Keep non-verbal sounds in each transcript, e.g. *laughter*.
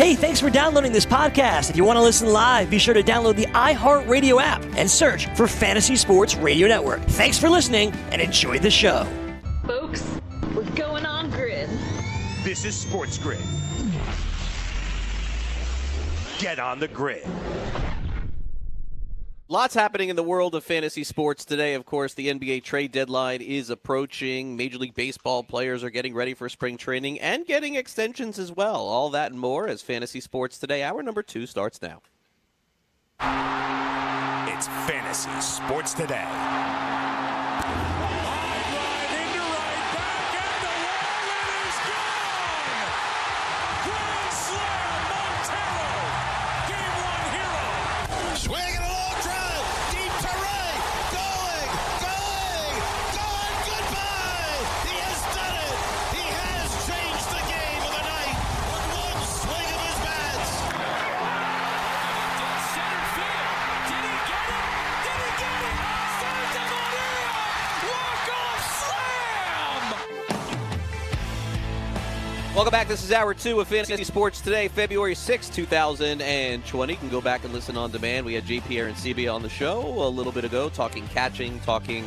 Hey, thanks for downloading this podcast. If you want to listen live, be sure to download the iHeartRadio app and search for Fantasy Sports Radio Network. Thanks for listening and enjoy the show. Folks, we're going on grid. This is Sports Grid. Get on the grid. Lots happening in the world of fantasy sports today. Of course, the NBA trade deadline is approaching. Major League Baseball players are getting ready for spring training and getting extensions as well. All that and more as fantasy sports today. Hour number two starts now. It's Fantasy Sports Today. Welcome back. This is hour two of Fantasy Sports today, February 6, 2020. You can go back and listen on demand. We had JP and CB on the show a little bit ago, talking catching, talking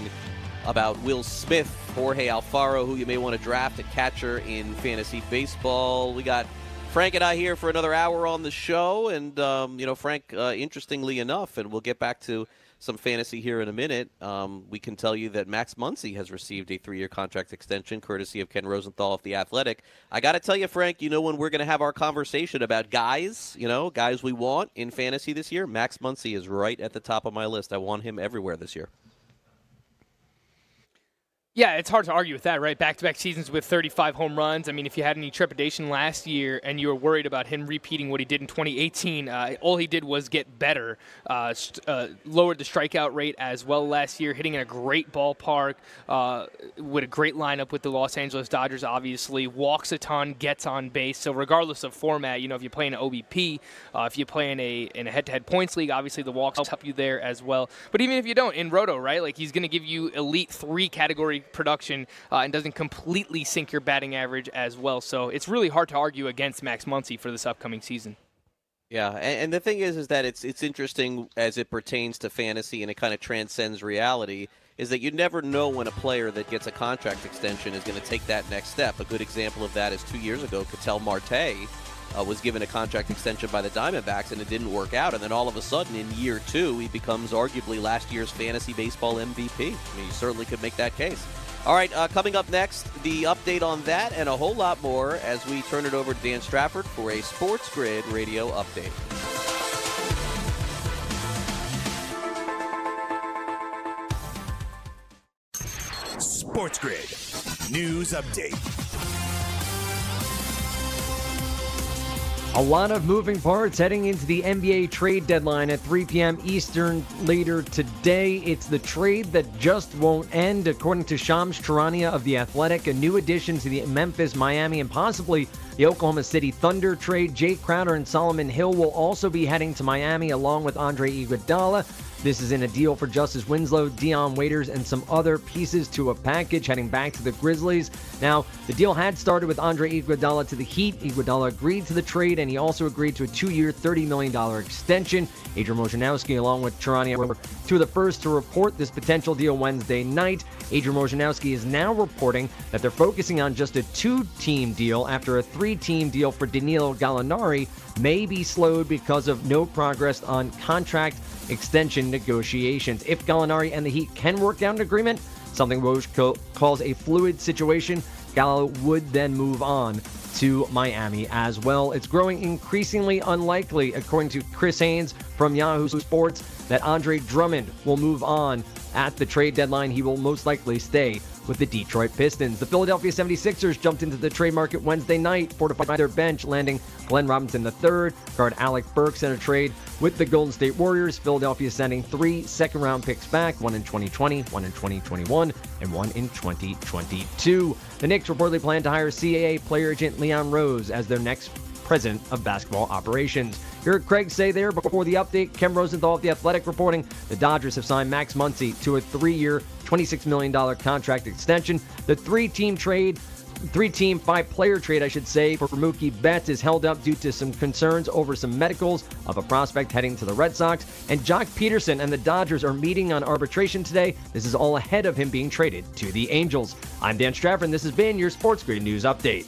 about Will Smith, Jorge Alfaro, who you may want to draft a catcher in fantasy baseball. We got Frank and I here for another hour on the show. And, um, you know, Frank, uh, interestingly enough, and we'll get back to some fantasy here in a minute. Um, we can tell you that Max Muncy has received a three-year contract extension, courtesy of Ken Rosenthal of the Athletic. I got to tell you, Frank, you know when we're going to have our conversation about guys, you know, guys we want in fantasy this year. Max Muncy is right at the top of my list. I want him everywhere this year. Yeah, it's hard to argue with that, right? Back to back seasons with 35 home runs. I mean, if you had any trepidation last year and you were worried about him repeating what he did in 2018, uh, all he did was get better. Uh, st- uh, lowered the strikeout rate as well last year, hitting in a great ballpark uh, with a great lineup with the Los Angeles Dodgers, obviously. Walks a ton, gets on base. So, regardless of format, you know, if you're playing an OBP, uh, if you play in a in a head to head points league, obviously the walks help you there as well. But even if you don't, in Roto, right? Like, he's going to give you elite three category production uh, and doesn't completely sink your batting average as well. So it's really hard to argue against Max Muncy for this upcoming season. Yeah, and, and the thing is, is that it's it's interesting as it pertains to fantasy, and it kind of transcends reality. Is that you never know when a player that gets a contract extension is going to take that next step. A good example of that is two years ago, Ketel Marte uh, was given a contract extension by the Diamondbacks, and it didn't work out. And then all of a sudden, in year two, he becomes arguably last year's fantasy baseball MVP. I mean, you certainly could make that case. All right, uh, coming up next, the update on that and a whole lot more as we turn it over to Dan Strafford for a Sports Grid radio update. Sports Grid News Update. A lot of moving parts heading into the NBA trade deadline at 3 p.m. Eastern later today. It's the trade that just won't end, according to Shams Charania of The Athletic. A new addition to the Memphis, Miami, and possibly the Oklahoma City Thunder trade. Jae Crowder and Solomon Hill will also be heading to Miami along with Andre Iguodala. This is in a deal for Justice Winslow, Dion Waiters, and some other pieces to a package heading back to the Grizzlies. Now, the deal had started with Andre Iguodala to the Heat. Iguodala agreed to the trade, and he also agreed to a two-year, $30 million extension. Adrian Wojnarowski, along with Charania, were two of the first to report this potential deal Wednesday night. Adrian Wojnarowski is now reporting that they're focusing on just a two-team deal after a three-team deal for Danilo Gallinari may be slowed because of no progress on contract extension negotiations. If Gallinari and the Heat can work out an agreement, something Woj calls a fluid situation, Gallo would then move on to Miami as well. It's growing increasingly unlikely, according to Chris Haynes from Yahoo Sports, that Andre Drummond will move on at the trade deadline. He will most likely stay with the Detroit Pistons. The Philadelphia 76ers jumped into the trade market Wednesday night, fortified by their bench, landing Glenn Robinson III, guard Alec Burks in a trade with the Golden State Warriors. Philadelphia sending three second round picks back, one in 2020, one in 2021, and one in 2022. The Knicks reportedly plan to hire CAA player agent Leon Rose as their next president of basketball operations. You heard Craig say there before the update, Ken Rosenthal of The Athletic reporting the Dodgers have signed Max Muncy to a three year, $26 million contract extension. The three team trade three-team, five-player trade, I should say, for Mookie Betts is held up due to some concerns over some medicals of a prospect heading to the Red Sox. And Joc Pederson and the Dodgers are meeting on arbitration today. This is all ahead of him being traded to the Angels. I'm Dan Strafford, and this has been your Sports Grid News Update.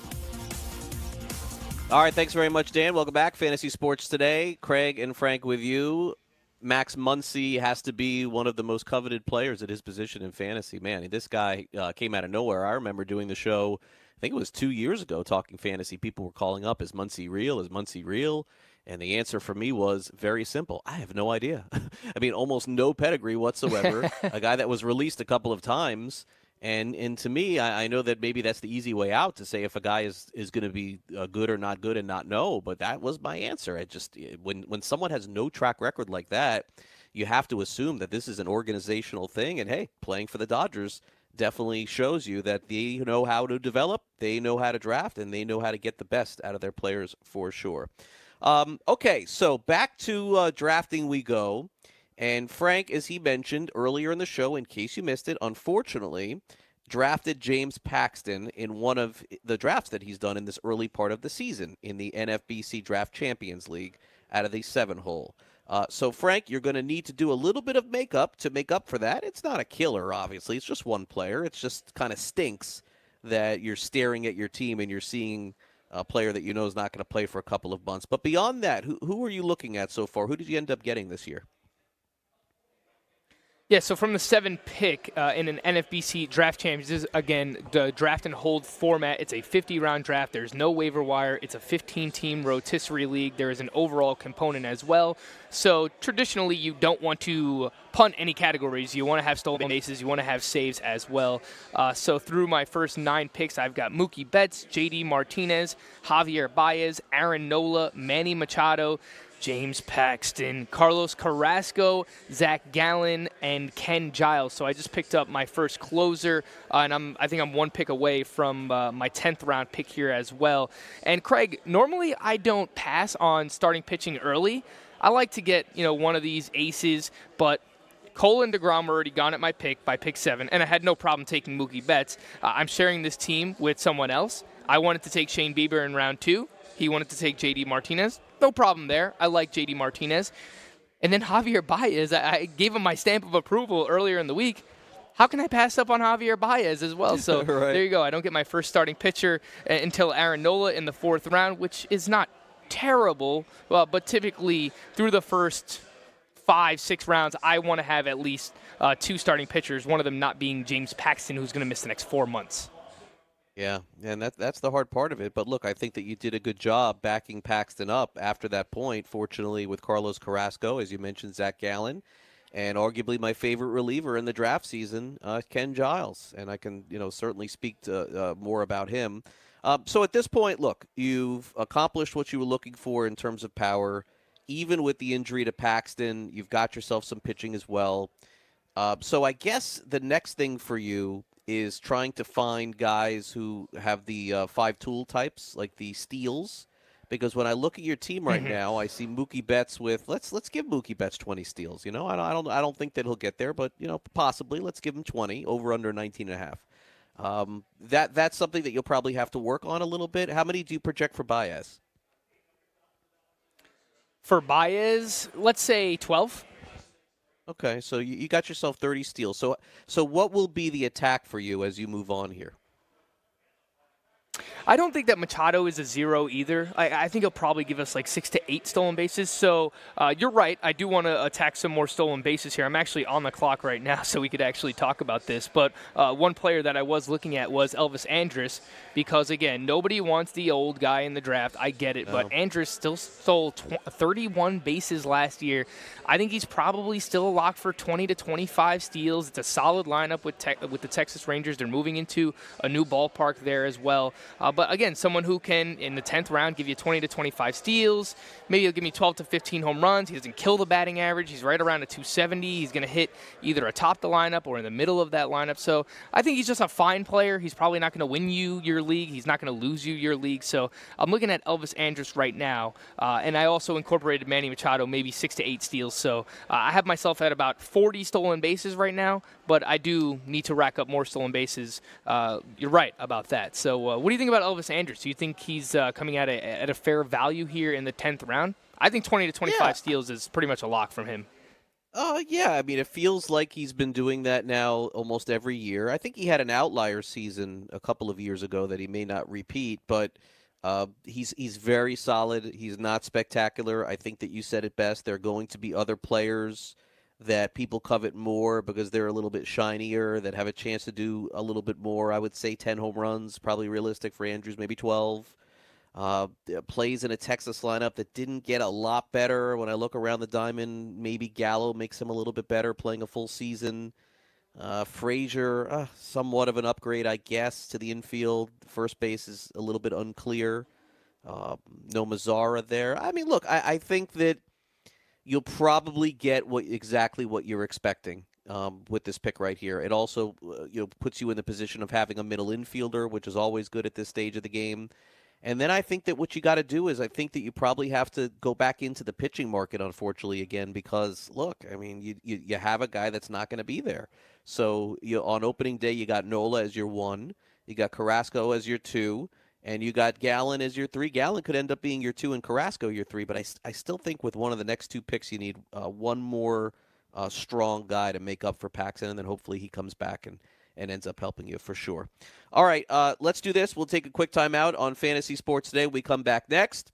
All right, thanks very much, Dan. Welcome back, Fantasy Sports Today. Craig and Frank with you. Max Muncy has to be one of the most coveted players at his position in fantasy. Man, this guy uh, came out of nowhere. I remember doing the show, I think it was two years ago, talking fantasy. People were calling up, is Muncy real? Is Muncy real? And the answer for me was very simple. I have no idea. *laughs* I mean, almost no pedigree whatsoever. *laughs* a guy that was released a couple of times and and to me, I, I, know that maybe that's the easy way out to say if a guy is, is going to be uh, good or not good and not know. But that was my answer. I just when when someone has no track record like that, you have to assume that this is an organizational thing. And hey, playing for the Dodgers definitely shows you that they know how to develop, they know how to draft, and they know how to get the best out of their players for sure. Um, okay, so back to uh, drafting we go. And Frank, as he mentioned earlier in the show, in case you missed it, unfortunately, drafted James Paxton in one of the drafts that he's done in this early part of the season in the NFBC Draft Champions League out of the seven hole. Uh, so, Frank, you're going to need to do a little bit of makeup to make up for that. It's not a killer, obviously. It's just one player. It's just kind of stinks that you're staring at your team and you're seeing a player that you know is not going to play for a couple of months. But beyond that, who, who are you looking at so far? Who did you end up getting this year? Yeah, so from the seven pick uh, in an NFBC draft champions, is again the draft and hold format. It's a 50 round draft. There's no waiver wire. It's a 15 team rotisserie league. There is an overall component as well. So traditionally, you don't want to punt any categories. You want to have stolen bases. You want to have saves as well. Uh, so through my first nine picks, I've got Mookie Betts, J.D. Martinez, Javier Baez, Aaron Nola, Manny Machado. James Paxton, Carlos Carrasco, Zach Gallen, and Ken Giles. So I just picked up my first closer, uh, and I'm I think I'm one pick away from uh, my 10th round pick here as well. And Craig, normally I don't pass on starting pitching early. I like to get you know one of these aces, but Cole and DeGrom were already gone at my pick by pick seven, and I had no problem taking Mookie Betts. Uh, I'm sharing this team with someone else. I wanted to take Shane Bieber in round two. He wanted to take JD Martinez. No problem there. I like JD Martinez. And then Javier Baez, I gave him my stamp of approval earlier in the week. How can I pass up on Javier Baez as well? So *laughs* right. there you go. I don't get my first starting pitcher uh, until Aaron Nola in the fourth round, which is not terrible. Well, but typically through the first five, six rounds, I want to have at least uh, two starting pitchers. One of them not being James Paxton, who's going to miss the next four months. Yeah, and that that's the hard part of it. But look, I think that you did a good job backing Paxton up after that point. Fortunately, with Carlos Carrasco, as you mentioned, Zach Gallen, and arguably my favorite reliever in the draft season, uh, Ken Giles, and I can you know certainly speak to, uh, more about him. Um, so at this point, look, you've accomplished what you were looking for in terms of power. Even with the injury to Paxton, you've got yourself some pitching as well. Uh, so I guess the next thing for you is trying to find guys who have the uh, five tool types, like the steals. Because when I look at your team right mm-hmm. now, I see Mookie Betts with let's let's give Mookie Betts twenty steals. You know, I don't I don't I don't think that he'll get there, but you know, possibly let's give him twenty over under 19 and a half. Um, that that's something that you'll probably have to work on a little bit. How many do you project for Baez? For Baez, let's say twelve. Okay, so you, you got yourself 30 steals. So so what will be the attack for you as you move on here? I don't think that Machado is a zero either. I, I, think he'll probably give us like six to eight stolen bases. So uh, you're right. I do want to attack some more stolen bases here. I'm actually on the clock right now, *laughs* so we could actually talk about this. But uh, one player that I was looking at was Elvis Andrus, because again, nobody wants the old guy in the draft. I get it, no. but Andrus still stole tw- 31 bases last year. I think he's probably still a lock for 20 to 25 steals. It's a solid lineup with te- with the Texas Rangers. They're moving into a new ballpark there as well. Uh, but again, someone who can in the 10th round give you 20 to 25 steals. Maybe he'll give me 12 to 15 home runs. He doesn't kill the batting average. He's right around a 270. He's going to hit either atop the lineup or in the middle of that lineup. So I think he's just a fine player. He's probably not going to win you your league. He's not going to lose you your league. So I'm looking at Elvis Andrus right now, uh, and I also incorporated Manny Machado, maybe six to eight steals. So uh, I have myself at about 40 stolen bases right now. But I do need to rack up more stolen bases. Uh, you're right about that. So, uh, what do you think about Elvis Andrus? Do you think he's uh, coming at a, at a fair value here in the 10th round? I think 20 to 25 Yeah. steals is pretty much a lock from him. Uh, yeah, I mean, it feels like he's been doing that now almost every year. I think he had an outlier season a couple of years ago that he may not repeat, but uh, he's he's very solid. He's not spectacular. I think that you said it best. There are going to be other players that people covet more because they're a little bit shinier, that have a chance to do a little bit more. I would say 10 home runs, probably realistic for Andrus, maybe 12. Uh, plays in a Texas lineup that didn't get a lot better. When I look around the diamond, maybe Gallo makes him a little bit better playing a full season. Uh, Frazier, uh, somewhat of an upgrade, I guess, to the infield. First base is a little bit unclear. Uh, no Mazara there. I mean, look, I, I think that you'll probably get what exactly what you're expecting um, with this pick right here. It also, uh, you know, puts you in the position of having a middle infielder, which is always good at this stage of the game. And then I think that what you got to do is I think that you probably have to go back into the pitching market, unfortunately, again, because look, I mean, you you, you have a guy that's not going to be there. So you on opening day, you got Nola as your one, you got Carrasco as your two, and you got Gallen as your three. Gallen could end up being your two and Carrasco your three, but I, I still think with one of the next two picks, you need uh, one more uh, strong guy to make up for Paxton, and then hopefully he comes back and, and ends up helping you for sure. All right, uh, let's do this. We'll take a quick timeout on Fantasy Sports today. We come back next.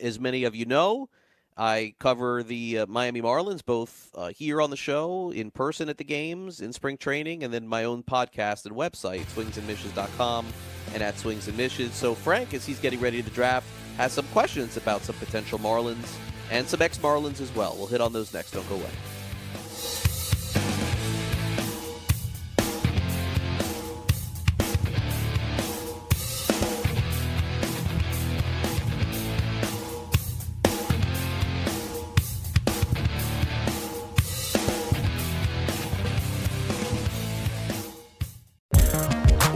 As many of you know, I cover the uh, Miami Marlins both uh, here on the show, in person at the games, in spring training, and then my own podcast and website, swingsandmissions.com and at Swings and Missions. So Frank, as he's getting ready to draft, has some questions about some potential Marlins and some ex-Marlins as well. We'll hit on those next. Don't go away.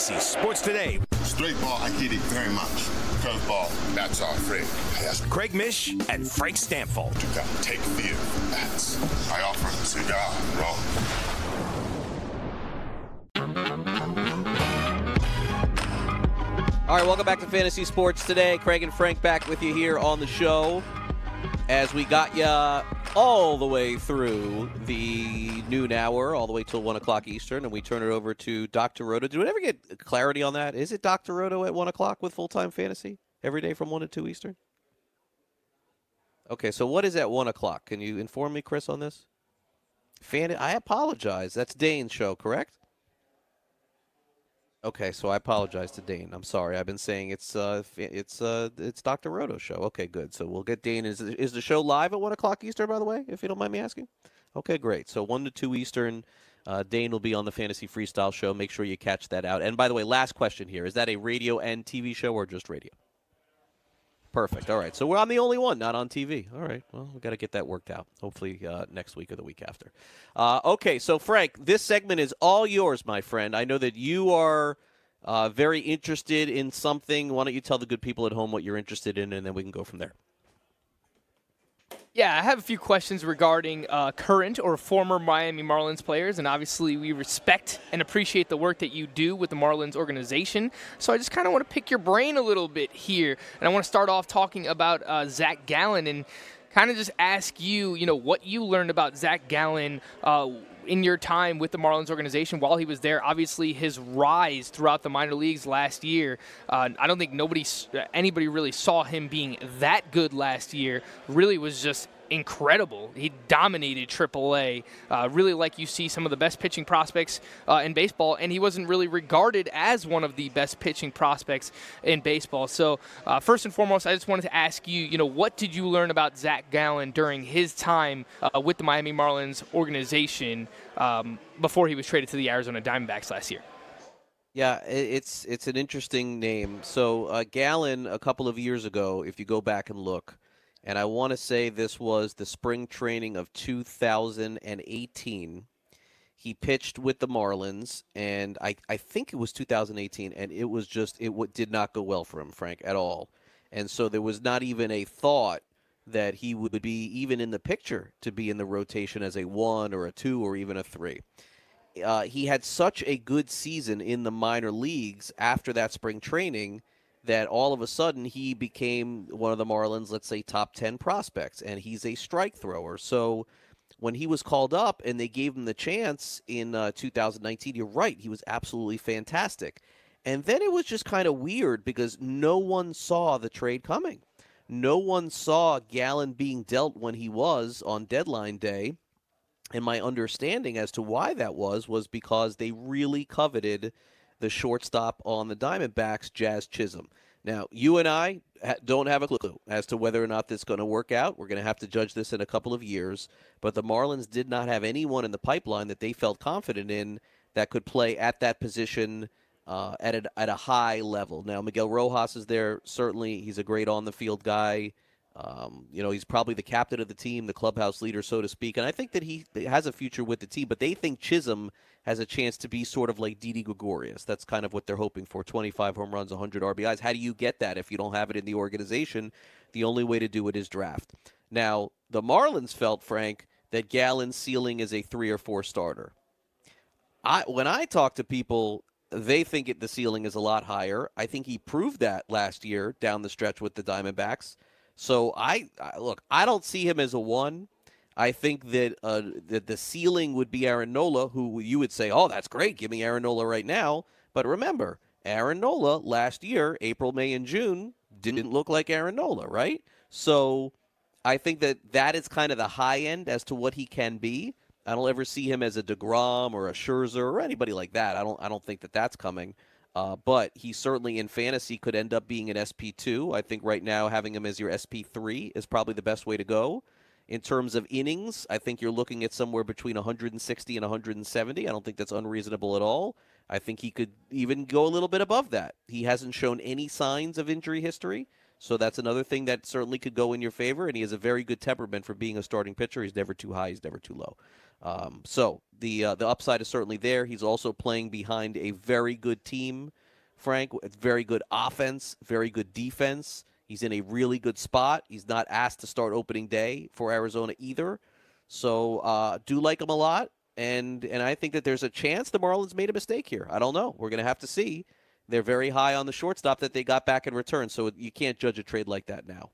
Fantasy Sports Today. Straight ball, I get it very much. Curveball, that's our friend. That's Craig Mish and Frank Stampfl. you got to take fear from bats. I offer him a cigar, bro. All right, welcome back to Fantasy Sports today. Craig and Frank back with you here on the show as we got you all the way through the noon hour, all the way till 1 o'clock Eastern, and we turn it over to Dr. Roto. Did we ever get clarity on that? Is it Dr. Roto at 1 o'clock with full time fantasy every day from 1 to 2 Eastern? Okay, so what is at 1 o'clock? Can you inform me, Chris, on this? Fan- I apologize. That's Dane's show, correct? Okay, so I apologize to Dane. I'm sorry. I've been saying it's uh it's uh it's Dr. Roto's show. Okay, good. So we'll get Dane. Is is the show live at one o'clock Eastern? By the way, if you don't mind me asking. Okay, great. So one to two Eastern. Uh, Dane will be on the Fantasy Freestyle show. Make sure you catch that out. And by the way, last question here: Is that a radio and TV show or just radio? Perfect. All right. So we're I'm the only one not on TV. All right. Well, we've got to get that worked out. Hopefully uh, next week or the week after. Uh, okay. So Frank, this segment is all yours, my friend. I know that you are uh, very interested in something. Why don't you tell the good people at home what you're interested in, and then we can go from there. Yeah, I have a few questions regarding uh, current or former Miami Marlins players, and obviously we respect and appreciate the work that you do with the Marlins organization. So I just kind of want to pick your brain a little bit here, and I want to start off talking about uh, Zach Gallen and kind of just ask you, you know, what you learned about Zach Gallen. Uh, in your time with the Marlins organization while he was there, obviously his rise throughout the minor leagues last year. Uh, I don't think nobody, anybody really saw him being that good last year. Really was just incredible. He dominated AAA, uh, really like you see some of the best pitching prospects uh, in baseball, and he wasn't really regarded as one of the best pitching prospects in baseball. So, uh, first and foremost, I just wanted to ask you, you know, what did you learn about Zach Gallen during his time uh, with the Miami Marlins organization um, before he was traded to the Arizona Diamondbacks last year? Yeah, it's it's an interesting name. So uh, Gallen, a couple of years ago, if you go back and look, and I want to say this was the spring training of 2018. He pitched with the Marlins, and I, I think it was 2018, and it was just, it w- did not go well for him, Frank, at all. And so there was not even a thought that he would be even in the picture to be in the rotation as a one or a two or even a three. Uh, he had such a good season in the minor leagues after that spring training that all of a sudden he became one of the Marlins, let's say, top 10 prospects, and he's a strike thrower. So when he was called up and they gave him the chance in uh, 2019, you're right, he was absolutely fantastic. And then it was just kind of weird because no one saw the trade coming. No one saw Gallen being dealt when he was on deadline day. And my understanding as to why that was was because they really coveted the shortstop on the Diamondbacks, Jazz Chisholm. Now, you and I don't have a clue as to whether or not this is going to work out. We're going to have to judge this in a couple of years. But the Marlins did not have anyone in the pipeline that they felt confident in that could play at that position uh, at, a, at a high level. Now, Miguel Rojas is there. Certainly, he's a great on the field guy. Um, you know, he's probably the captain of the team, the clubhouse leader, so to speak. And I think that he has a future with the team. But they think Chisholm has a chance to be sort of like Didi Gregorius. That's kind of what they're hoping for 25 home runs, 100 RBIs. How do you get that if you don't have it in the organization? The only way to do it is draft. Now, the Marlins felt, Frank, that Gallen's ceiling is a three or four starter. I, when I talk to people, they think it, the ceiling is a lot higher. I think he proved that last year down the stretch with the Diamondbacks. So I, I look, I don't see him as a one. I think that uh, that the ceiling would be Aaron Nola, who you would say, "Oh, that's great, give me Aaron Nola right now." But remember, Aaron Nola last year, April, May, and June, didn't look like Aaron Nola, right? So I think that that is kind of the high end as to what he can be. I don't ever see him as a Degrom or a Scherzer or anybody like that. I don't. I don't think that that's coming. Uh, but he certainly in fantasy could end up being an SP two. I think right now having him as your SP three is probably the best way to go. In terms of innings, I think you're looking at somewhere between 160 and 170. I don't think that's unreasonable at all. I think he could even go a little bit above that. He hasn't shown any signs of injury history, so that's another thing that certainly could go in your favor. And he has a very good temperament for being a starting pitcher. He's never too high, he's never too low. Um, so the uh, the upside is certainly there. He's also playing behind a very good team, Frank. Very good offense, very good defense. He's in a really good spot. He's not asked to start opening day for Arizona either. So uh, do like him a lot, and and I think that there's a chance the Marlins made a mistake here. I don't know. We're gonna have to see. They're very high on the shortstop that they got back in return, so you can't judge a trade like that now.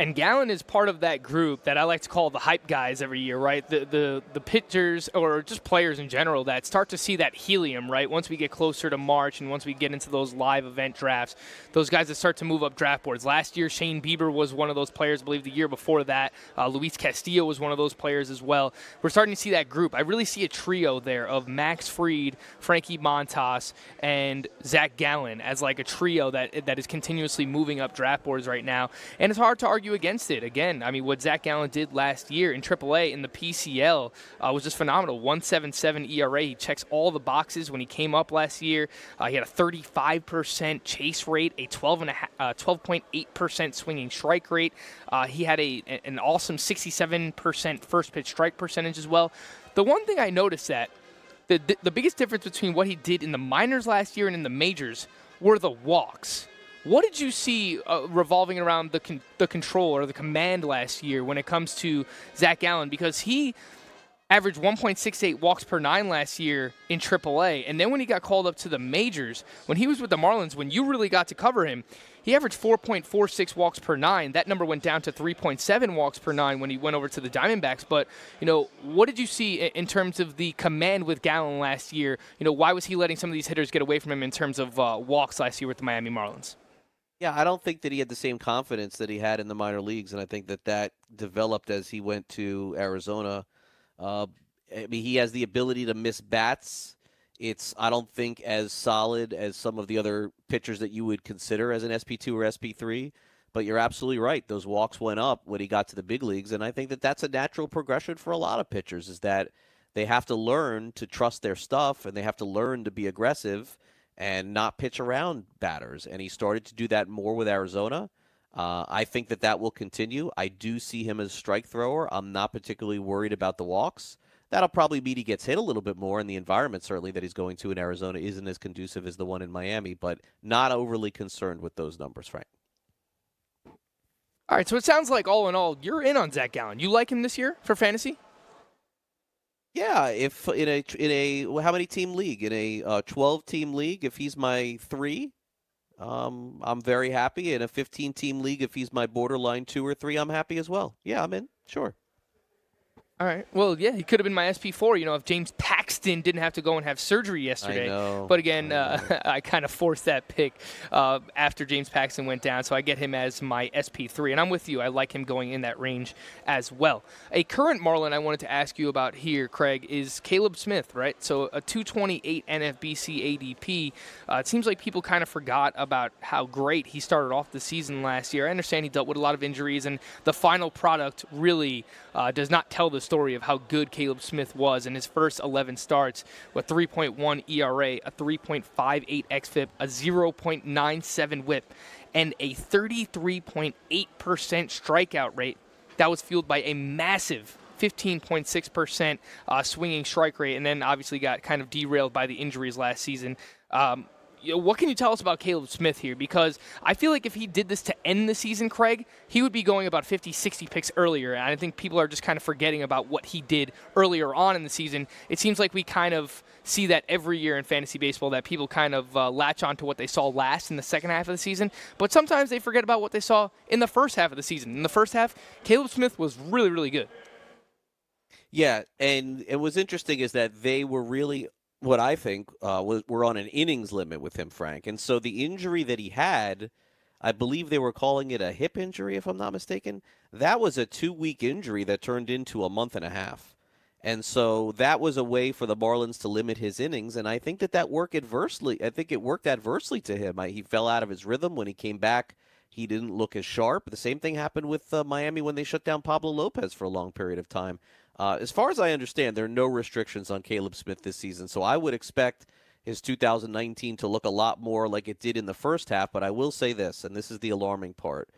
And Gallen is part of that group that I like to call the hype guys every year, right? The the the pitchers or just players in general that start to see that helium, right? Once we get closer to March and once we get into those live event drafts, those guys that start to move up draft boards. Last year, Shane Bieber was one of those players. I believe the year before that, uh, Luis Castillo was one of those players as well. We're starting to see that group. I really see a trio there of Max Fried, Frankie Montas, and Zach Gallen as like a trio that that is continuously moving up draft boards right now. And it's hard to argue argue against it. Again, I mean, what Zach Gallen did last year in AAA in the PCL uh, was just phenomenal. 1.77 ERA. He checks all the boxes when he came up last year. Uh, he had a 35% chase rate, a 12 and a, uh, 12.8% swinging strike rate. Uh, he had a an awesome 67% first pitch strike percentage as well. The one thing I noticed that the, the biggest difference between what he did in the minors last year and in the majors were the walks. What did you see uh, revolving around the con- the control or the command last year when it comes to Zach Gallen? Because he averaged 1.68 walks per nine last year in AAA, and then when he got called up to the majors, when he was with the Marlins, when you really got to cover him, he averaged 4.46 walks per nine. That number went down to 3.7 walks per nine when he went over to the Diamondbacks. But you know, what did you see in terms of the command with Gallen last year? You know, why was he letting some of these hitters get away from him in terms of uh, walks last year with the Miami Marlins? Yeah, I don't think that he had the same confidence that he had in the minor leagues, and I think that that developed as he went to Arizona. Uh, I mean, he has the ability to miss bats. It's I don't think as solid as some of the other pitchers that you would consider as an SP2 or SP3. But you're absolutely right; those walks went up when he got to the big leagues, and I think that that's a natural progression for a lot of pitchers. Is that they have to learn to trust their stuff, and they have to learn to be aggressive and not pitch around batters. And he started to do that more with Arizona. Uh, I think that that will continue. I do see him as a strike thrower. I'm not particularly worried about the walks. That'll probably mean he gets hit a little bit more, and the environment certainly that he's going to in Arizona isn't as conducive as the one in Miami, but not overly concerned with those numbers, Frank. All right, so it sounds like all in all, you're in on Zach Gallen. You like him this year for fantasy? Yeah, if in a in a how many team league in a uh, twelve team league, if he's my three, um, I'm very happy. In a fifteen team league, if he's my borderline two or three, I'm happy as well. Yeah, I'm in. Sure. All right. Well, yeah, he could have been my SP4. You know, if James Paxton didn't have to go and have surgery yesterday. I know. But again, I, uh, *laughs* I kind of forced that pick uh, after James Paxton went down, so I get him as my SP3. And I'm with you. I like him going in that range as well. A current Marlin I wanted to ask you about here, Craig, is Caleb Smith, right? So a 228 NFBC ADP. Uh, it seems like people kind of forgot about how great he started off the season last year. I understand he dealt with a lot of injuries, and the final product really uh, does not tell the story of how good Caleb Smith was in his first 11 starts with 3.1 ERA, a 3.58 xFIP, a 0.97 WHIP, and a 33.8% strikeout rate. That was fueled by a massive 15.6% uh, swinging strike rate, and then obviously got kind of derailed by the injuries last season. Um, you know, what can you tell us about Caleb Smith here? Because I feel like if he did this to end the season, Craig, he would be going about 50, 60 picks earlier. And I think people are just kind of forgetting about what he did earlier on in the season. It seems like we kind of see that every year in fantasy baseball that people kind of uh, latch on to what they saw last in the second half of the season. But sometimes they forget about what they saw in the first half of the season. In the first half, Caleb Smith was really, really good. Yeah, and it was interesting is that they were really what I think uh, was we're on an innings limit with him, Frank. And so the injury that he had, I believe they were calling it a hip injury, if I'm not mistaken. That was a two week injury that turned into a month and a half. And so that was a way for the Marlins to limit his innings, and I think that that worked adversely. I think it worked adversely to him. I, he fell out of his rhythm when he came back. He didn't look as sharp. The same thing happened with uh, Miami when they shut down Pablo Lopez for a long period of time. Uh, as far as I understand, there are no restrictions on Caleb Smith this season, so I would expect his 2019 to look a lot more like it did in the first half. But I will say this, and this is the alarming part: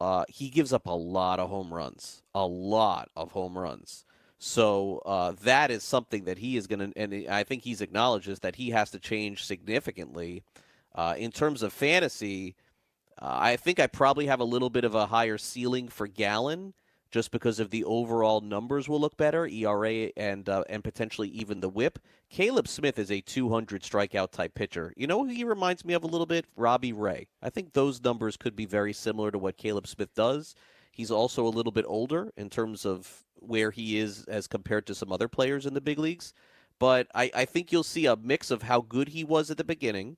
uh, he gives up a lot of home runs, a lot of home runs. So uh, that is something that he is going to, and I think he's acknowledges that he has to change significantly uh, in terms of fantasy. Uh, I think I probably have a little bit of a higher ceiling for Gallen just because of the overall numbers will look better, ERA and uh, and potentially even the WHIP. Caleb Smith is a 200 strikeout type pitcher. You know who he reminds me of a little bit? Robbie Ray. I think those numbers could be very similar to what Caleb Smith does. He's also a little bit older in terms of where he is as compared to some other players in the big leagues. But I, I think you'll see a mix of how good he was at the beginning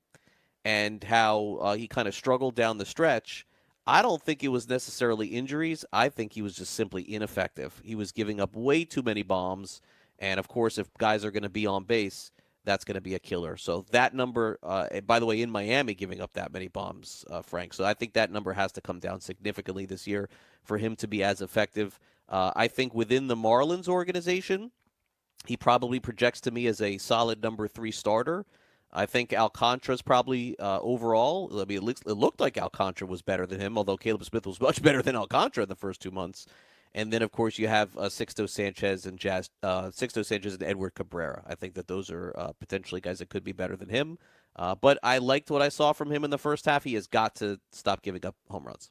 and how uh, he kind of struggled down the stretch I don't think it was necessarily injuries. I think he was just simply ineffective. He was giving up way too many bombs. And of course, if guys are going to be on base, that's going to be a killer. So that number, uh, by the way, in Miami, giving up that many bombs, uh, Frank. So I think that number has to come down significantly this year for him to be as effective. Uh, I think within the Marlins organization, he probably projects to me as a solid number three starter. I think Alcantara's probably uh, overall. I mean, it, looks, it looked like Alcantara was better than him, although Caleb Smith was *laughs* much better than Alcantara in the first two months. And then, of course, you have uh, Sixto Sanchez and Jazz, uh, Sixto Sanchez and Edward Cabrera. I think that those are uh, potentially guys that could be better than him. Uh, but I liked what I saw from him in the first half. He has got to stop giving up home runs.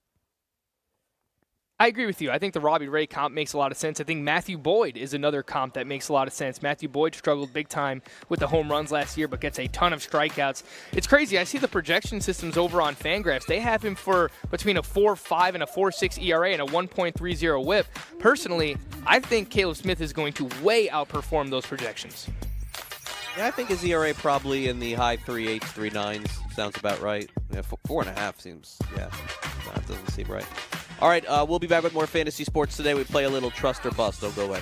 I agree with you. I think the Robbie Ray comp makes a lot of sense. I think Matthew Boyd is another comp that makes a lot of sense. Matthew Boyd struggled big time with the home runs last year, but gets a ton of strikeouts. It's crazy. I see the projection systems over on Fangraphs. They have him for between a 4.5 and a 4.6 ERA and a 1.30 WHIP. Personally, I think Caleb Smith is going to way outperform those projections. Yeah, I think his ERA probably in the high three eights, three nines sounds about right. Yeah, f- four and a half seems yeah, that doesn't seem right. All right, uh, we'll be back with more fantasy sports today. We play a little trust or bust. Don't go away.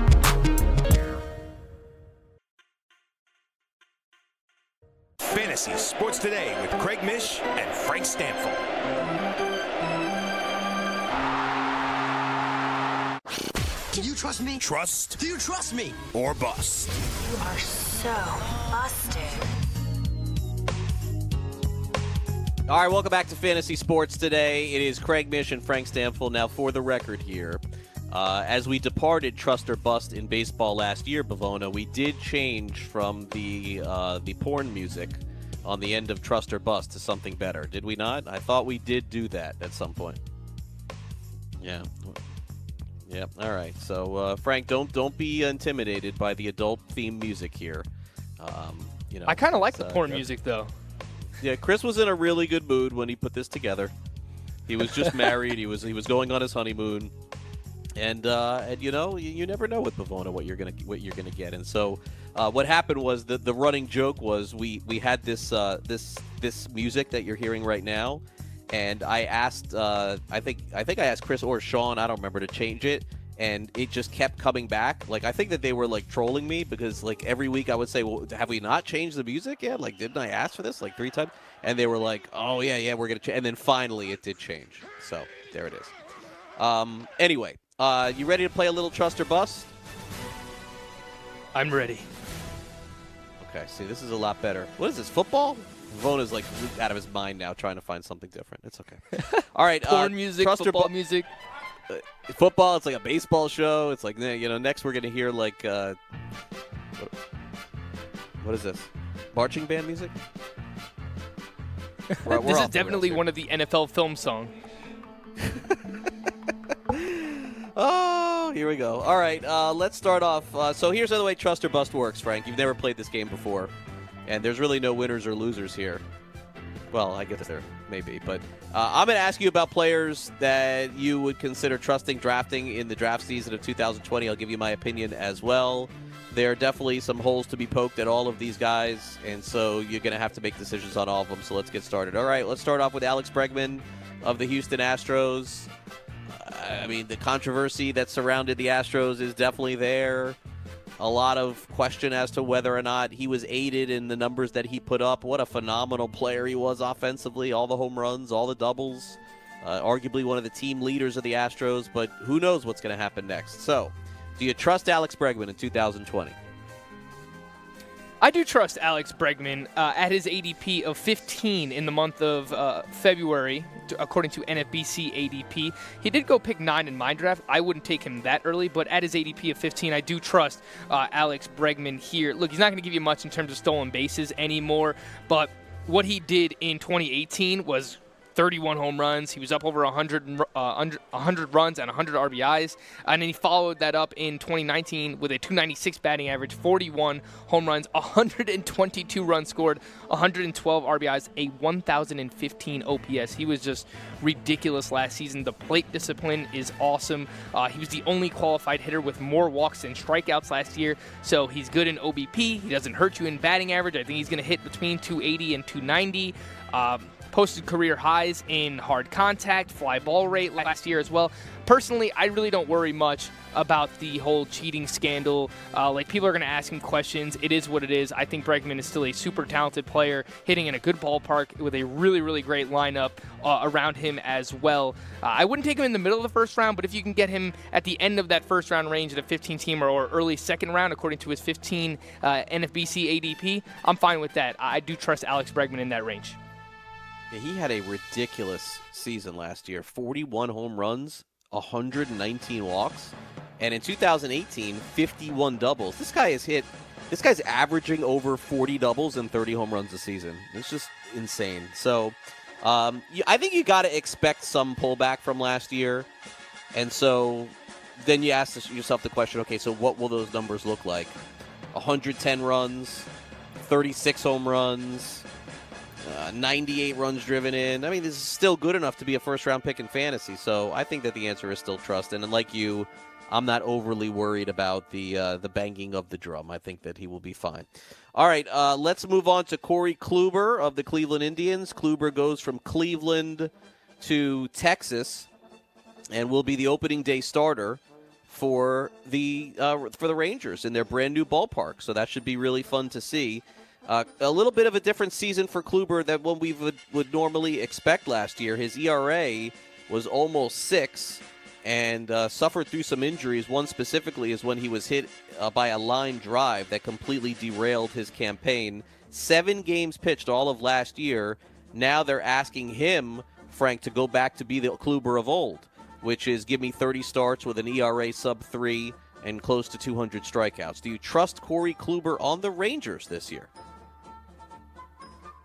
Fantasy Sports Today with Craig Mish and Frank Stampfl. Do you trust me? Trust Do you trust me? or bust. You are so busted. All right, welcome back to Fantasy Sports today. It is Craig Mish and Frank Stampfl. Now, for the record here, uh, as we departed Trust or Bust in baseball last year, Bavona, we did change from the uh, the porn music on the end of Trust or Bust to something better. Did we not? I thought we did do that at some point. Yeah. Yep. All right. So, uh, Frank, don't don't be intimidated by the adult theme music here. Um, you know, I kind of like the uh, porn music though. Yeah, Chris was in a really good mood when he put this together. He was just *laughs* married. He was he was going on his honeymoon, and uh, and you know you, you never know with Pavona what you're gonna what you're gonna get. And so uh, what happened was that the running joke was we we had this uh, this this music that you're hearing right now, and I asked uh, I think I think I asked Chris or Sean I don't remember to change it. And it just kept coming back. Like I think that they were like trolling me because like every week I would say, "Well, have we not changed the music yet? Like, didn't I ask for this like three times?" And they were like, "Oh yeah, yeah, we're gonna." change. And then finally, it did change. So there it is. Um, anyway, uh, you ready to play a little trust or bust? I'm ready. Okay. See, this is a lot better. What is this? Football? Vona's like out of his mind now, trying to find something different. It's okay. *laughs* All right. Porn uh, music, trust or football bu- music. football. It's like a baseball show. It's like you know. Next, we're gonna hear like uh, what, what is this? Marching band music. We're- *laughs* we're this is definitely one of the NFL film song. *laughs* Oh, here we go. All right, uh, let's start off. Uh, so here's how the way Trust or Bust works, Frank. You've never played this game before, and there's really no winners or losers here. Well, I guess there may be, but uh, I'm going to ask you about players that you would consider trusting drafting in the draft season of 2020. I'll give you my opinion as well. There are definitely some holes to be poked at all of these guys, and so you're going to have to make decisions on all of them. So let's get started. All right, let's start off with Alex Bregman of the Houston Astros. I mean, the controversy that surrounded the Astros is definitely there. A lot of question as to whether or not he was aided in the numbers that he put up. What a phenomenal player he was offensively. All the home runs, all the doubles. Uh, arguably one of the team leaders of the Astros, but who knows what's going to happen next. So, do you trust Alex Bregman in 2020? I do trust Alex Bregman uh, at his ADP of 15 in the month of uh, February, according to NFBC ADP. He did go pick nine in my draft. I wouldn't take him that early, but at his ADP of 15, I do trust uh, Alex Bregman here. Look, he's not going to give you much in terms of stolen bases anymore, but what he did in 2018 was 31 home runs. He was up over 100, uh, 100 100 runs and 100 RBIs. And then he followed that up in 2019 with a 296 batting average, 41 home runs, 122 runs scored, 112 RBIs, a 1,015 OPS. He was just ridiculous last season. The plate discipline is awesome. Uh, he was the only qualified hitter with more walks than strikeouts last year. So he's good in OBP. He doesn't hurt you in batting average. I think he's going to hit between 280 and 290. Um, posted career highs in hard contact, fly ball rate last year as well. Personally, I really don't worry much about the whole cheating scandal. Uh, like people are going to ask him questions. It is what it is. I think Bregman is still a super talented player, hitting in a good ballpark with a really, really great lineup uh, around him as well. Uh, I wouldn't take him in the middle of the first round, but if you can get him at the end of that first round range at a 15 team or, or early second round, according to his 15 uh, NFBC ADP, I'm fine with that. I do trust Alex Bregman in that range. Yeah, he had a ridiculous season last year 41 home runs, 119 walks, and in 2018, 51 doubles. This guy has hit This guy's averaging over 40 doubles and 30 home runs a season. It's just insane. So, um, I think you got to expect some pullback from last year, and so then you ask yourself the question: Okay, so what will those numbers look like? 110 runs, 36 home runs, uh, 98 runs driven in. I mean, this is still good enough to be a first round pick in fantasy. So I think that the answer is still trust. And like you, I'm not overly worried about the uh, the banging of the drum. I think that he will be fine. All right, uh, let's move on to Corey Kluber of the Cleveland Indians. Kluber goes from Cleveland to Texas, and will be the opening day starter for the uh, for the Rangers in their brand new ballpark. So that should be really fun to see. Uh, a little bit of a different season for Kluber than what we would, would normally expect last year. His ERA was almost six and uh, suffered through some injuries. One specifically is when he was hit uh, by a line drive that completely derailed his campaign. Seven games pitched all of last year. Now they're asking him, Frank, to go back to be the Kluber of old, which is give me 30 starts with an ERA sub three and close to 200 strikeouts. Do you trust Corey Kluber on the Rangers this year?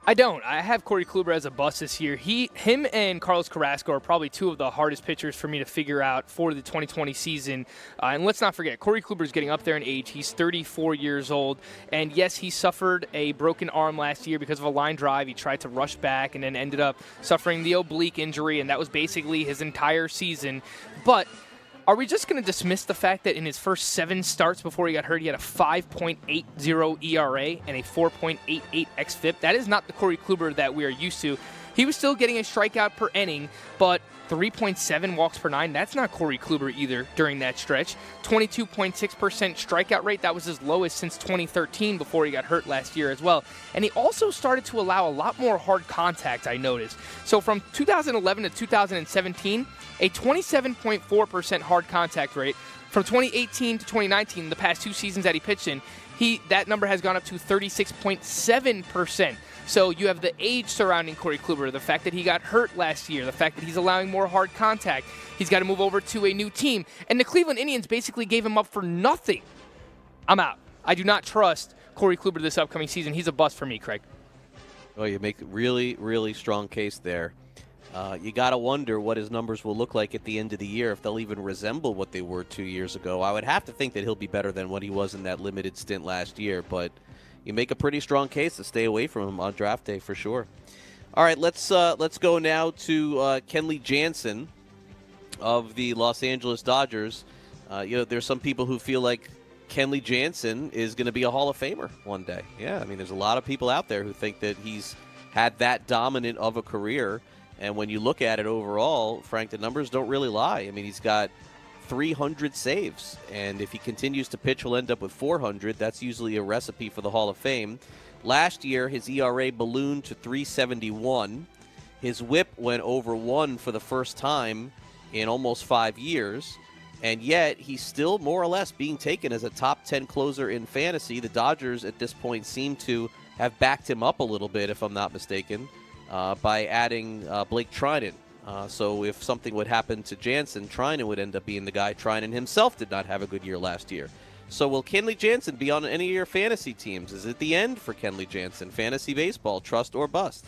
I don't. I have Corey Kluber as a bust this year. He, him, and Carlos Carrasco are probably two of the hardest pitchers for me to figure out for the 2020 season. Uh, and let's not forget, Corey Kluber is getting up there in age. He's 34 years old, and yes, he suffered a broken arm last year because of a line drive. He tried to rush back and then ended up suffering the oblique injury, and that was basically his entire season. But are we just going to dismiss the fact that in his first seven starts before he got hurt, he had a 5.80 ERA and a 4.88 xFIP? That is not the Corey Kluber that we are used to. He was still getting a strikeout per inning, but 3.7 walks per nine. That's not Corey Kluber either during that stretch. 22.6% strikeout rate. That was his lowest since 2013 before he got hurt last year as well. And he also started to allow a lot more hard contact, I noticed. So from 2011 to 2017, a 27.4% hard contact rate. From 2018 to 2019, the past two seasons that he pitched in, he that number has gone up to 36.7%. So you have the age surrounding Corey Kluber, the fact that he got hurt last year, the fact that he's allowing more hard contact. He's got to move over to a new team. And the Cleveland Indians basically gave him up for nothing. I'm out. I do not trust Corey Kluber this upcoming season. He's a bust for me, Craig. Well, you make a really, really strong case there. Uh, you got to wonder what his numbers will look like at the end of the year, if they'll even resemble what they were two years ago. I would have to think that he'll be better than what he was in that limited stint last year, but you make a pretty strong case to stay away from him on draft day for sure. All right, let's uh, let's go now to uh, Kenley Jansen of the Los Angeles Dodgers. Uh, you know, there's some people who feel like Kenley Jansen is going to be a Hall of Famer one day. Yeah, I mean, there's a lot of people out there who think that he's had that dominant of a career. And when you look at it overall, Frank, the numbers don't really lie. I mean, he's got 300 saves. And if he continues to pitch, he'll end up with 400. That's usually a recipe for the Hall of Fame. Last year, his ERA ballooned to 371. His WHIP went over one for the first time in almost five years. And yet, he's still more or less being taken as a top 10 closer in fantasy. The Dodgers at this point seem to have backed him up a little bit, if I'm not mistaken, uh, by adding uh, Blake Treinen. Uh, so if something would happen to Jansen, Treinen would end up being the guy. Treinen himself did not have a good year last year. So will Kenley Jansen be on any of your fantasy teams? Is it the end for Kenley Jansen? Fantasy baseball, trust or bust?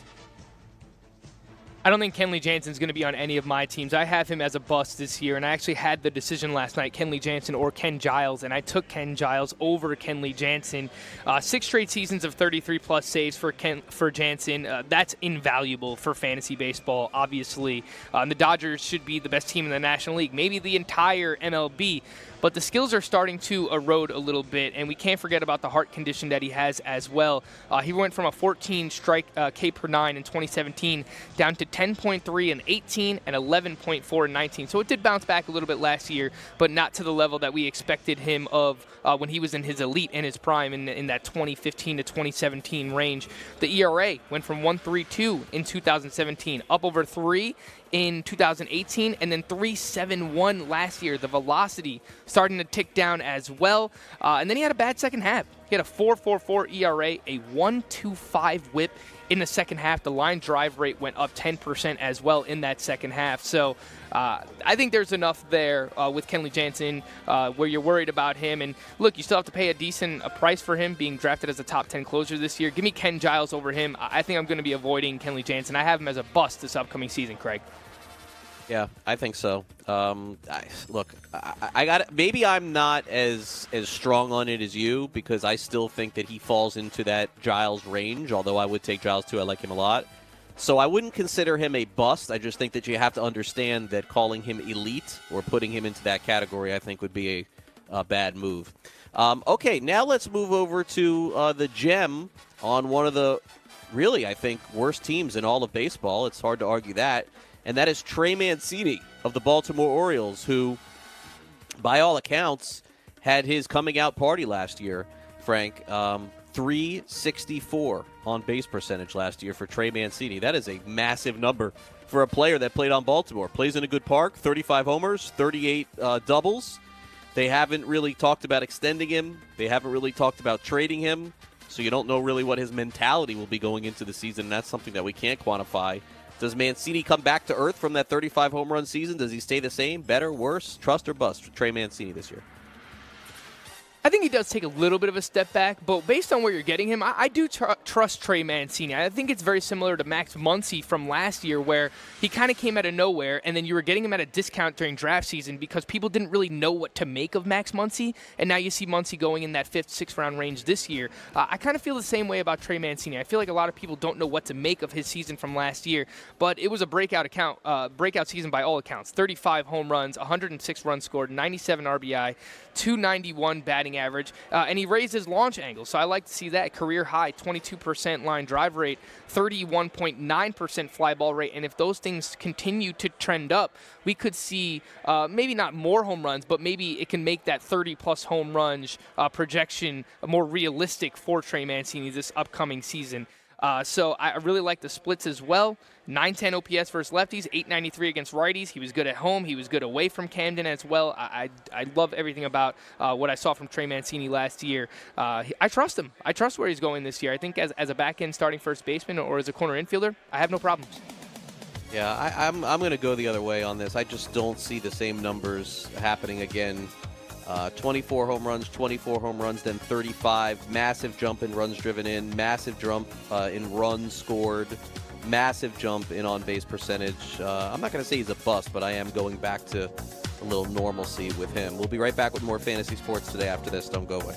I don't think Kenley Jansen's going to be on any of my teams. I have him as a bust this year, and I actually had the decision last night: Kenley Jansen or Ken Giles, and I took Ken Giles over Kenley Jansen. Uh, six straight seasons of 33 plus saves for Ken for Jansen. Uh, that's invaluable for fantasy baseball. Obviously, uh, the Dodgers should be the best team in the National League, maybe the entire MLB but the skills are starting to erode a little bit, and we can't forget about the heart condition that he has as well. Uh, he went from a 14 strike uh, K per nine in 2017 down to 10.3 in 18 and 11.4 in 19. So it did bounce back a little bit last year, but not to the level that we expected him of uh, when he was in his elite in his prime in, in that 2015 to 2017 range. The ERA went from 1.32 in 2017 up over three in 2018 and then 371 last year. The velocity starting to tick down as well. Uh, and then he had a bad second half. He had a 4.44 ERA, a 1.25 WHIP in the second half. The line drive rate went up 10% as well in that second half. So uh, I think there's enough there uh, with Kenley Jansen uh, where you're worried about him. And look, you still have to pay a decent a price for him being drafted as a top 10 closer this year. Give me Ken Giles over him. I think I'm going to be avoiding Kenley Jansen. I have him as a bust this upcoming season, Craig. Yeah, I think so. Um, I, look, I, I got maybe I'm not as as strong on it as you because I still think that he falls into that Giles range. Although I would take Giles too, I like him a lot. So I wouldn't consider him a bust. I just think that you have to understand that calling him elite or putting him into that category, I think, would be a, a bad move. Um, okay, now let's move over to uh, the gem on one of the really, I think, worst teams in all of baseball. It's hard to argue that and that is Trey Mancini of the Baltimore Orioles, who, by all accounts, had his coming out party last year. Frank, um, 364 on base percentage last year for Trey Mancini. That is a massive number for a player that played on Baltimore. Plays in a good park, 35 homers, 38 uh, doubles. They haven't really talked about extending him. They haven't really talked about trading him. So you don't know really what his mentality will be going into the season. And That's something that we can't quantify. Does Mancini come back to earth from that 35 home run season? Does he stay the same, better, worse? Trust or bust for Trey Mancini this year? I think he does take a little bit of a step back, but based on where you're getting him, I, I do tr- trust Trey Mancini. I think it's very similar to Max Muncy from last year, where he kind of came out of nowhere, and then you were getting him at a discount during draft season because people didn't really know what to make of Max Muncy, and now you see Muncy going in that fifth, sixth round range this year. Uh, I kind of feel the same way about Trey Mancini. I feel like a lot of people don't know what to make of his season from last year, but it was a breakout account, uh, breakout season by all accounts. 35 home runs, 106 runs scored, 97 RBI, 291 batting average, uh, and he raised his launch angle. So I like to see that career high 22% line drive rate, 31.9% fly ball rate. And if those things continue to trend up, we could see uh, maybe not more home runs, but maybe it can make that 30 plus home runs uh, projection more realistic for Trey Mancini this upcoming season. Uh, so I really like the splits as well. 910 OPS versus lefties, 893 against righties. He was good at home. He was good away from Camden as well. I, I, I love everything about uh, what I saw from Trey Mancini last year. Uh, I trust him. I trust where he's going this year. I think as, as a back end starting first baseman or as a corner infielder, I have no problems. Yeah, I, I'm, I'm going to go the other way on this. I just don't see the same numbers happening again uh, 24 home runs, 24 home runs, then 35. Massive jump in runs driven in, massive jump uh, in runs scored, massive jump in on base percentage. Uh, I'm not going to say he's a bust, but I am going back to a little normalcy with him. We'll be right back with more fantasy sports today after this. Don't go away.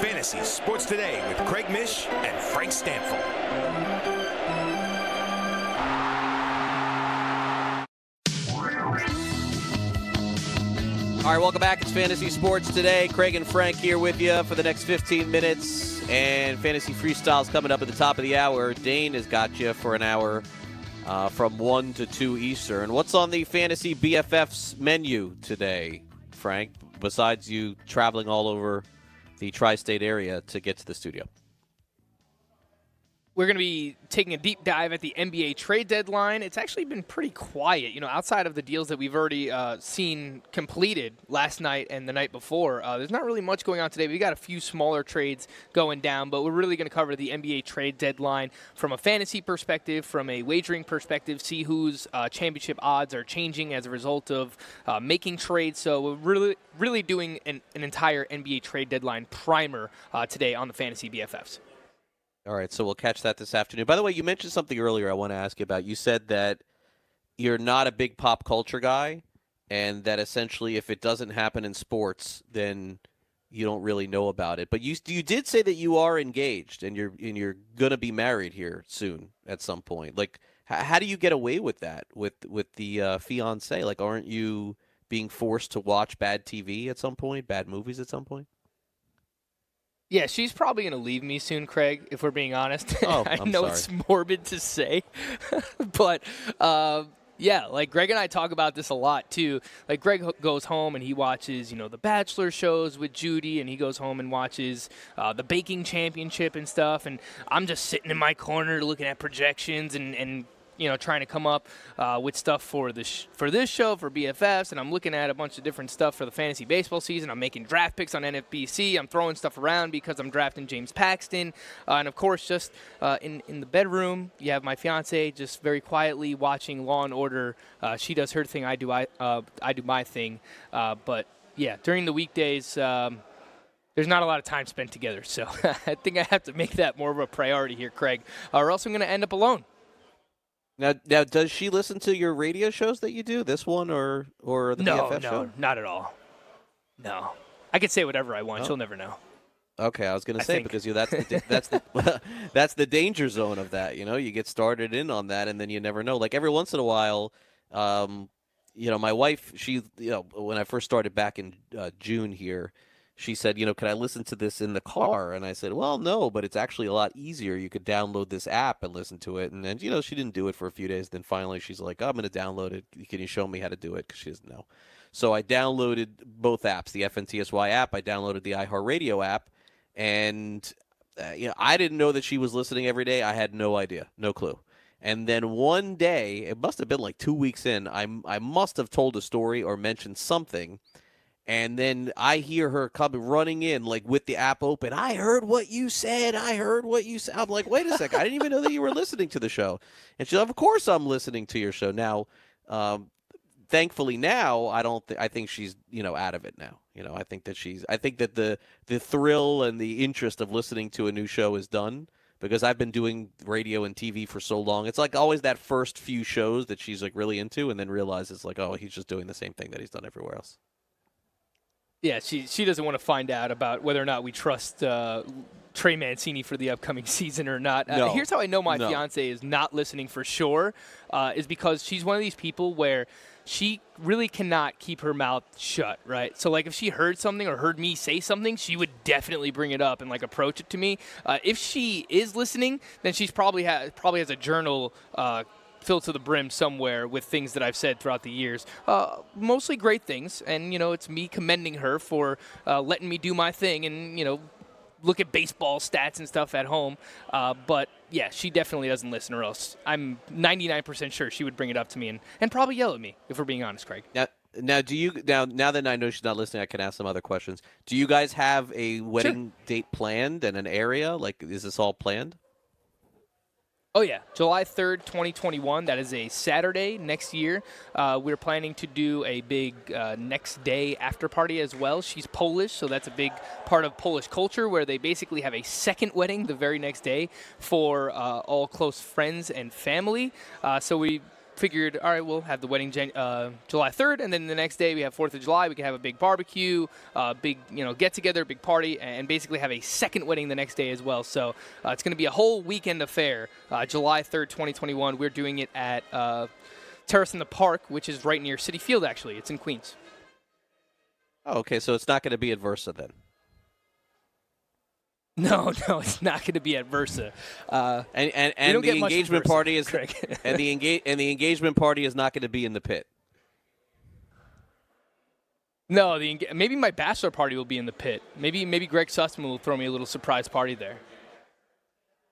Fantasy Sports Today with Craig Mish and Frank Stampfl. All right, welcome back. It's Fantasy Sports Today. Craig and Frank here with you for the next 15 minutes. And Fantasy Freestyle's coming up at the top of the hour. Dane has got you for an hour uh, from 1 to 2 Eastern. What's on the Fantasy BFF's menu today, Frank, besides you traveling all over the tri state area to get to the studio? We're going to be taking a deep dive at the NBA trade deadline. It's actually been pretty quiet, you know, outside of the deals that we've already uh, seen completed last night and the night before. Uh, there's not really much going on today. We've got a few smaller trades going down, but we're really going to cover the NBA trade deadline from a fantasy perspective, from a wagering perspective, see whose uh, championship odds are changing as a result of uh, making trades. So we're really, really doing an, an entire NBA trade deadline primer uh, today on the Fantasy BFFs. All right, so we'll catch that this afternoon. By the way, you mentioned something earlier I want to ask you about. You said that you're not a big pop culture guy, and that essentially if it doesn't happen in sports, then you don't really know about it. But you you did say that you are engaged and you're and you're gonna be married here soon at some point. Like, how do you get away with that with with the uh, fiance? Like, aren't you being forced to watch bad TV at some point, bad movies at some point? Yeah, she's probably going to leave me soon, Craig, if we're being honest. *laughs* Oh, I I'm know sorry. it's morbid to say, *laughs* but uh, yeah, like Greg and I talk about this a lot too. Like Greg ho- goes home and he watches, you know, the Bachelor shows with Judy, and he goes home and watches uh, the Baking Championship and stuff. And I'm just sitting in my corner looking at projections and and you know trying to come up uh, with stuff for this for this show for BFFs, and I'm looking at a bunch of different stuff for the fantasy baseball season. I'm making draft picks on NFBC. I'm throwing stuff around because I'm drafting James Paxton, uh, and of course, just uh, in in the bedroom, you have my fiance just very quietly watching Law and Order. Uh, she does her thing, I do I uh, I do my thing, uh, but yeah, during the weekdays. Um, there's not a lot of time spent together, so *laughs* I think I have to make that more of a priority here, Craig, or else I'm going to end up alone. Now, now, does she listen to your radio shows that you do? This one or or the no, BFF no, show? not at all. No, I could say whatever I want. No? She'll never know. Okay, I was going to say think. because you that's the, *laughs* that's the *laughs* that's the danger zone of that. You know, you get started in on that, and then you never know. Like every once in a while, um, you know, my wife, she, you know, when I first started back in uh, June here, she said, you know, can I listen to this in the car? And I said, well, no, but it's actually a lot easier. You could download this app and listen to it. And then, you know, she didn't do it for a few days. Then finally, she's like, oh, I'm going to download it. Can you show me how to do it? Because she doesn't know. So I downloaded both apps, the FNTSY app. I downloaded the iHeartRadio app, and uh, you know, I didn't know that she was listening every day. I had no idea, no clue. And then one day, it must have been like two weeks in, I I must have told a story or mentioned something, and then I hear her coming running in like with the app open. I heard what you said. I heard what you said. I'm like, wait a second, I didn't even know that you were listening to the show. And she's, like, of course, I'm listening to your show now. Um, thankfully now I don't th- I think she's you know out of it now. You know, I think that she's I think that the the thrill and the interest of listening to a new show is done because I've been doing radio and TV for so long. It's like always that first few shows that she's like really into and then realizes like oh, he's just doing the same thing that he's done everywhere else. Yeah, she she doesn't want to find out about whether or not we trust uh, Trey Mancini for the upcoming *laughs* season or not. Uh, No. here's how I know my No. fiance is not listening for sure, uh, is because she's one of these people where she really cannot keep her mouth shut, right? So like if she heard something or heard me say something, she would definitely bring it up and like approach it to me. Uh, if she is listening, then she's probably ha- probably has a journal. Uh, filled to the brim somewhere with things that I've said throughout the years. Uh, mostly great things, and you know it's me commending her for uh, letting me do my thing and you know look at baseball stats and stuff at home. Uh, but yeah, she definitely doesn't listen, or else I'm 99% sure she would bring it up to me and, and probably yell at me if we're being honest, Craig. Now, now, do you now now that I know she's not listening, I can ask some other questions. Do you guys have a wedding date planned and an area? Like, is this all planned? Oh yeah, July third, twenty twenty one. That is a Saturday next year. Uh, we're planning to do a big uh, next day after party as well. She's Polish, so that's a big part of Polish culture where they basically have a second wedding the very next day for uh, all close friends and family. Uh, so we figured, all right, we'll have the wedding Jan- uh, July 3rd, and then the next day we have 4th of July. We can have a big barbecue, uh, big you know get together, big party, and basically have a second wedding the next day as well. So uh, it's going to be a whole weekend affair. Uh, July 3rd, 2021. We're doing it at uh, Terrace in the Park, which is right near Citi Field. Actually, it's in Queens. Oh, okay, so it's not going to be at Versa then. *laughs* No, no, it's not going to be at Versa. Uh, And and, and the get much from engagement Versa, party is Craig. *laughs* and the engage and the engagement party is not going to be in the pit. no, the maybe my bachelor party will be in the pit. Maybe maybe Greg Sussman will throw me a little surprise party there.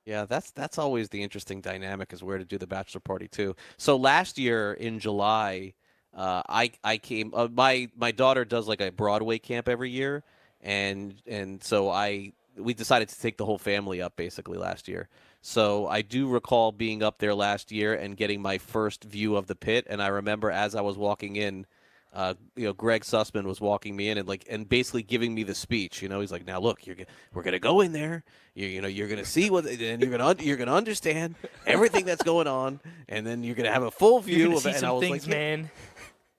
Yeah, that's that's always the interesting dynamic is where to do the bachelor party too. So last year in July, uh, I I came. Uh, my my daughter does like a Broadway camp every year, and and so I we decided to take the whole family up basically last year. So I do recall being up there last year and getting my first view of the pit, and I remember as I was walking in. Uh, you know, Greg Sussman was walking me in and like and basically giving me the speech. You know, he's like, "Now look, you're we're gonna go in there. You you know, you're gonna see what, and you're gonna un- you're gonna understand everything that's going on, and then you're gonna have a full view of see it." And some I was things, like, "Yeah." man.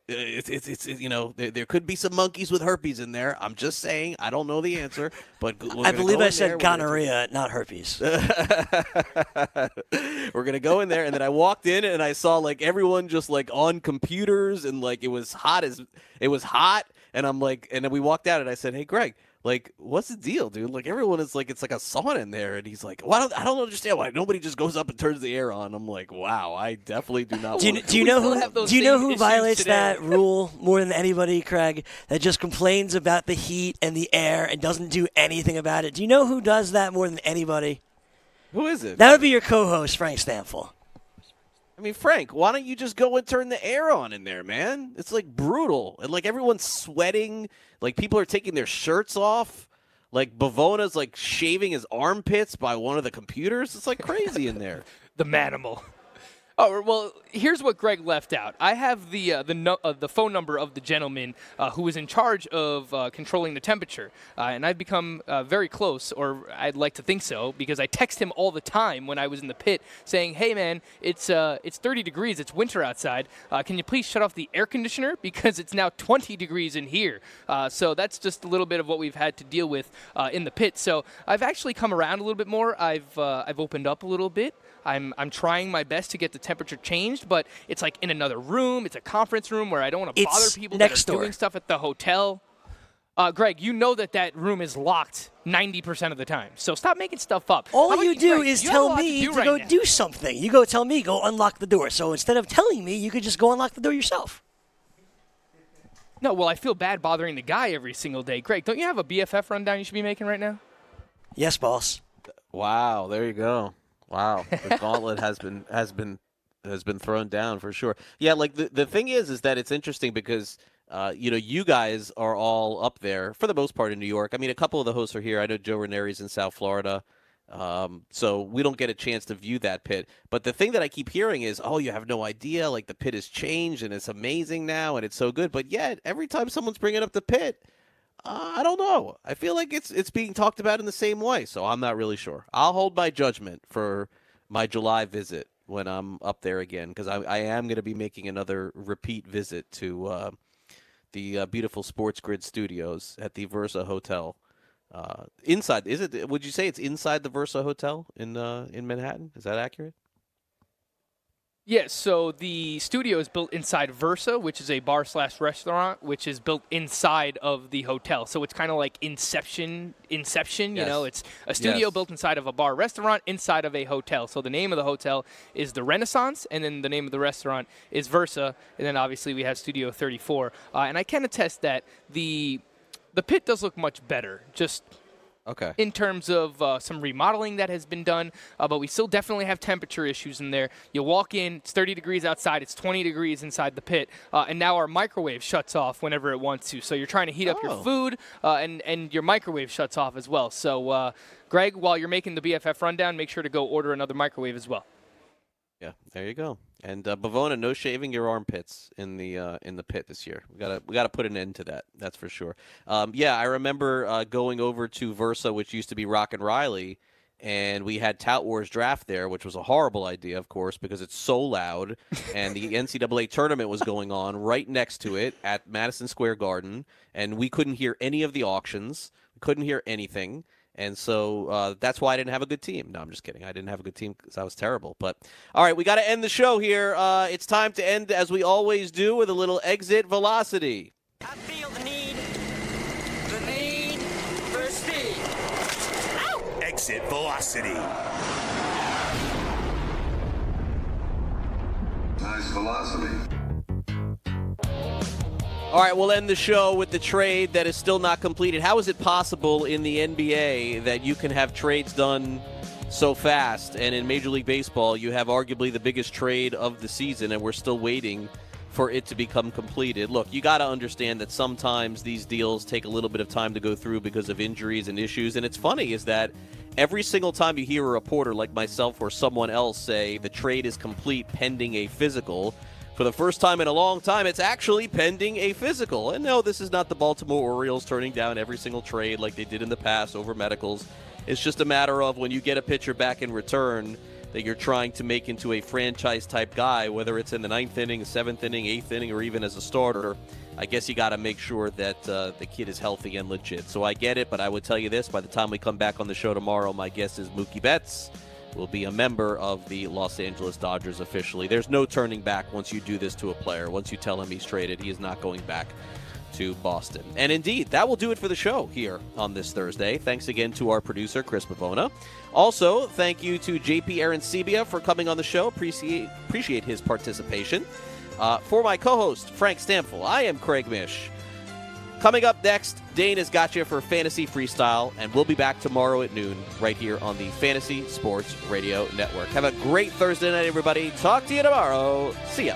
It's, it's, it's you know there, there could be some monkeys with herpes in there. I'm just saying I don't know the answer, but I believe I said gonorrhea, not herpes. *laughs* we're gonna go in there, and then I walked in and I saw like everyone just like on computers and like it was hot as it was hot, and I'm like, and then we walked out and I said, hey Greg, like, what's the deal, dude? Like, everyone is like, it's like a sauna in there, and he's like, "Why don't I don't understand why nobody just goes up and turns the air on?" I'm like, "Wow, I definitely do not." Do you, want do you know who do you know who violates that rule more than anybody, Craig? That just complains about the heat and the air and doesn't do anything about it. Do you know who does that more than anybody? Who is it? That would be your co-host, Frank Stampfl. I mean, Frank, why don't you just go and turn the air on in there, man? It's like brutal, and like everyone's sweating. Like people are taking their shirts off. Like Pavona's like shaving his armpits by one of the computers. It's like crazy in there. *laughs* the manimal. Oh well, here's what Greg left out. I have the uh, the no, uh, the phone number of the gentleman uh, who is in charge of uh, controlling the temperature, uh, and I've become uh, very close, or I'd like to think so, because I text him all the time when I was in the pit, saying, "Hey man, it's it's 30 degrees, it's winter outside. can you please shut off the air conditioner *laughs* because it's now 20 degrees in here?" so that's just a little bit of what we've had to deal with in the pit. So I've actually come around a little bit more. I've I've opened up a little bit. I'm I'm trying my best to get the temperature changed, but it's like in another room. It's a conference room where I don't want to bother people next that are door. doing stuff at the hotel. Uh, Greg, you know that that room is locked 90% of the time. So stop making stuff up. All How you do Greg, is you tell me to, to, do right go now. do something. You go tell me, go unlock the door. So instead of telling me, you could just go unlock the door yourself. No, well, I feel bad bothering the guy every single day. Greg, don't you have a BFF rundown you should be making right now? Yes, boss. Wow, there you go. Wow, the *laughs* gauntlet has been has been has been thrown down for sure. Yeah, like the the thing is, is that it's interesting because uh, you know you guys are all up there for the most part in New York. I mean, a couple of the hosts are here. I know Joe Ranieri's in South Florida. Um, so we don't get a chance to view that pit. But the thing that I keep hearing is, oh, you have no idea. Like the pit has changed and it's amazing now and it's so good. But yet, every time someone's bringing up the pit, uh, I don't know. I feel like it's it's being talked about in the same way. So I'm not really sure. I'll hold my judgment for my July visit when I'm up there again because I, I am going to be making another repeat visit to uh, the uh, beautiful SportsGrid Studios at the Versa Hotel. Uh, inside, is it? Would you say it's inside the Versa Hotel in uh, in Manhattan? Is that accurate? Yes, so the studio is built inside Versa, which is a bar slash restaurant, which is built inside of the hotel. So it's kind of like Inception. Inception, you know, it's a studio Yes. built inside of a bar restaurant inside of a hotel. So the name of the hotel is the Renaissance, and then the name of the restaurant is Versa, and then obviously we have Studio 34. Uh, and I can attest that the the pit does look much better. Just Okay. in terms of uh, some remodeling that has been done, uh, but we still definitely have temperature issues in there. You walk in, it's 30 degrees outside, it's 20 degrees inside the pit, uh, and now our microwave shuts off whenever it wants to. So you're trying to heat up your Oh. food, uh, and and your microwave shuts off as well. So, uh, Greg, while you're making the BFF rundown, make sure to go order another microwave as well. Yeah, there you go. And uh, Pavona, no shaving your armpits in the uh, in the pit this year. We gotta we gotta put an end to that. That's for sure. Um, yeah, I remember uh, going over to Versa, which used to be Rock and Riley, and we had Tout Wars draft there, which was a horrible idea, of course, because it's so loud. and the *laughs* NCAA tournament was going on right next to it at Madison Square Garden, and we couldn't hear any of the auctions. We couldn't hear anything. And so uh, that's why I didn't have a good team. No, I'm just kidding. I didn't have a good team because I was terrible. But all right, we got to end the show here. Uh, it's time to end as we always do with a little exit velocity. I feel the need, the need for speed. Exit velocity. Nice velocity. All right, we'll end the show with the trade that is still not completed. How is it possible in the NBA that you can have trades done so fast, and in Major League Baseball, you have arguably the biggest trade of the season, and we're still waiting for it to become completed? Look, you got to understand that sometimes these deals take a little bit of time to go through because of injuries and issues. And it's funny is that every single time you hear a reporter like myself or someone else say the trade is complete pending a physical, for the first time in a long time, it's actually pending a physical. And no, this is not the Baltimore Orioles turning down every single trade like they did in the past over medicals. It's just a matter of when you get a pitcher back in return, that you're trying to make into a franchise type guy, whether it's in the ninth inning, seventh inning, eighth inning, or even as a starter, I guess you got to make sure that uh, the kid is healthy and legit. So I get it, but I would tell you this: by the time we come back on the show tomorrow, my guess is Mookie Betts will be a member of the Los Angeles Dodgers officially. There's no turning back once you do this to a player. Once you tell him he's traded, he is not going back to Boston. And indeed, that will do it for the show here on this Thursday. Thanks again to our producer, Chris Pavona. Also, thank you to JP Arencibia for coming on the show. Appreciate, appreciate his participation. Uh, for my co host, Frank Stampfl, I am Craig Mish. Coming up next, Dane has got you for Fantasy Freestyle, and we'll be back tomorrow at noon right here on the Fantasy Sports Radio Network. Have a great Thursday night, everybody. Talk to you tomorrow. See ya.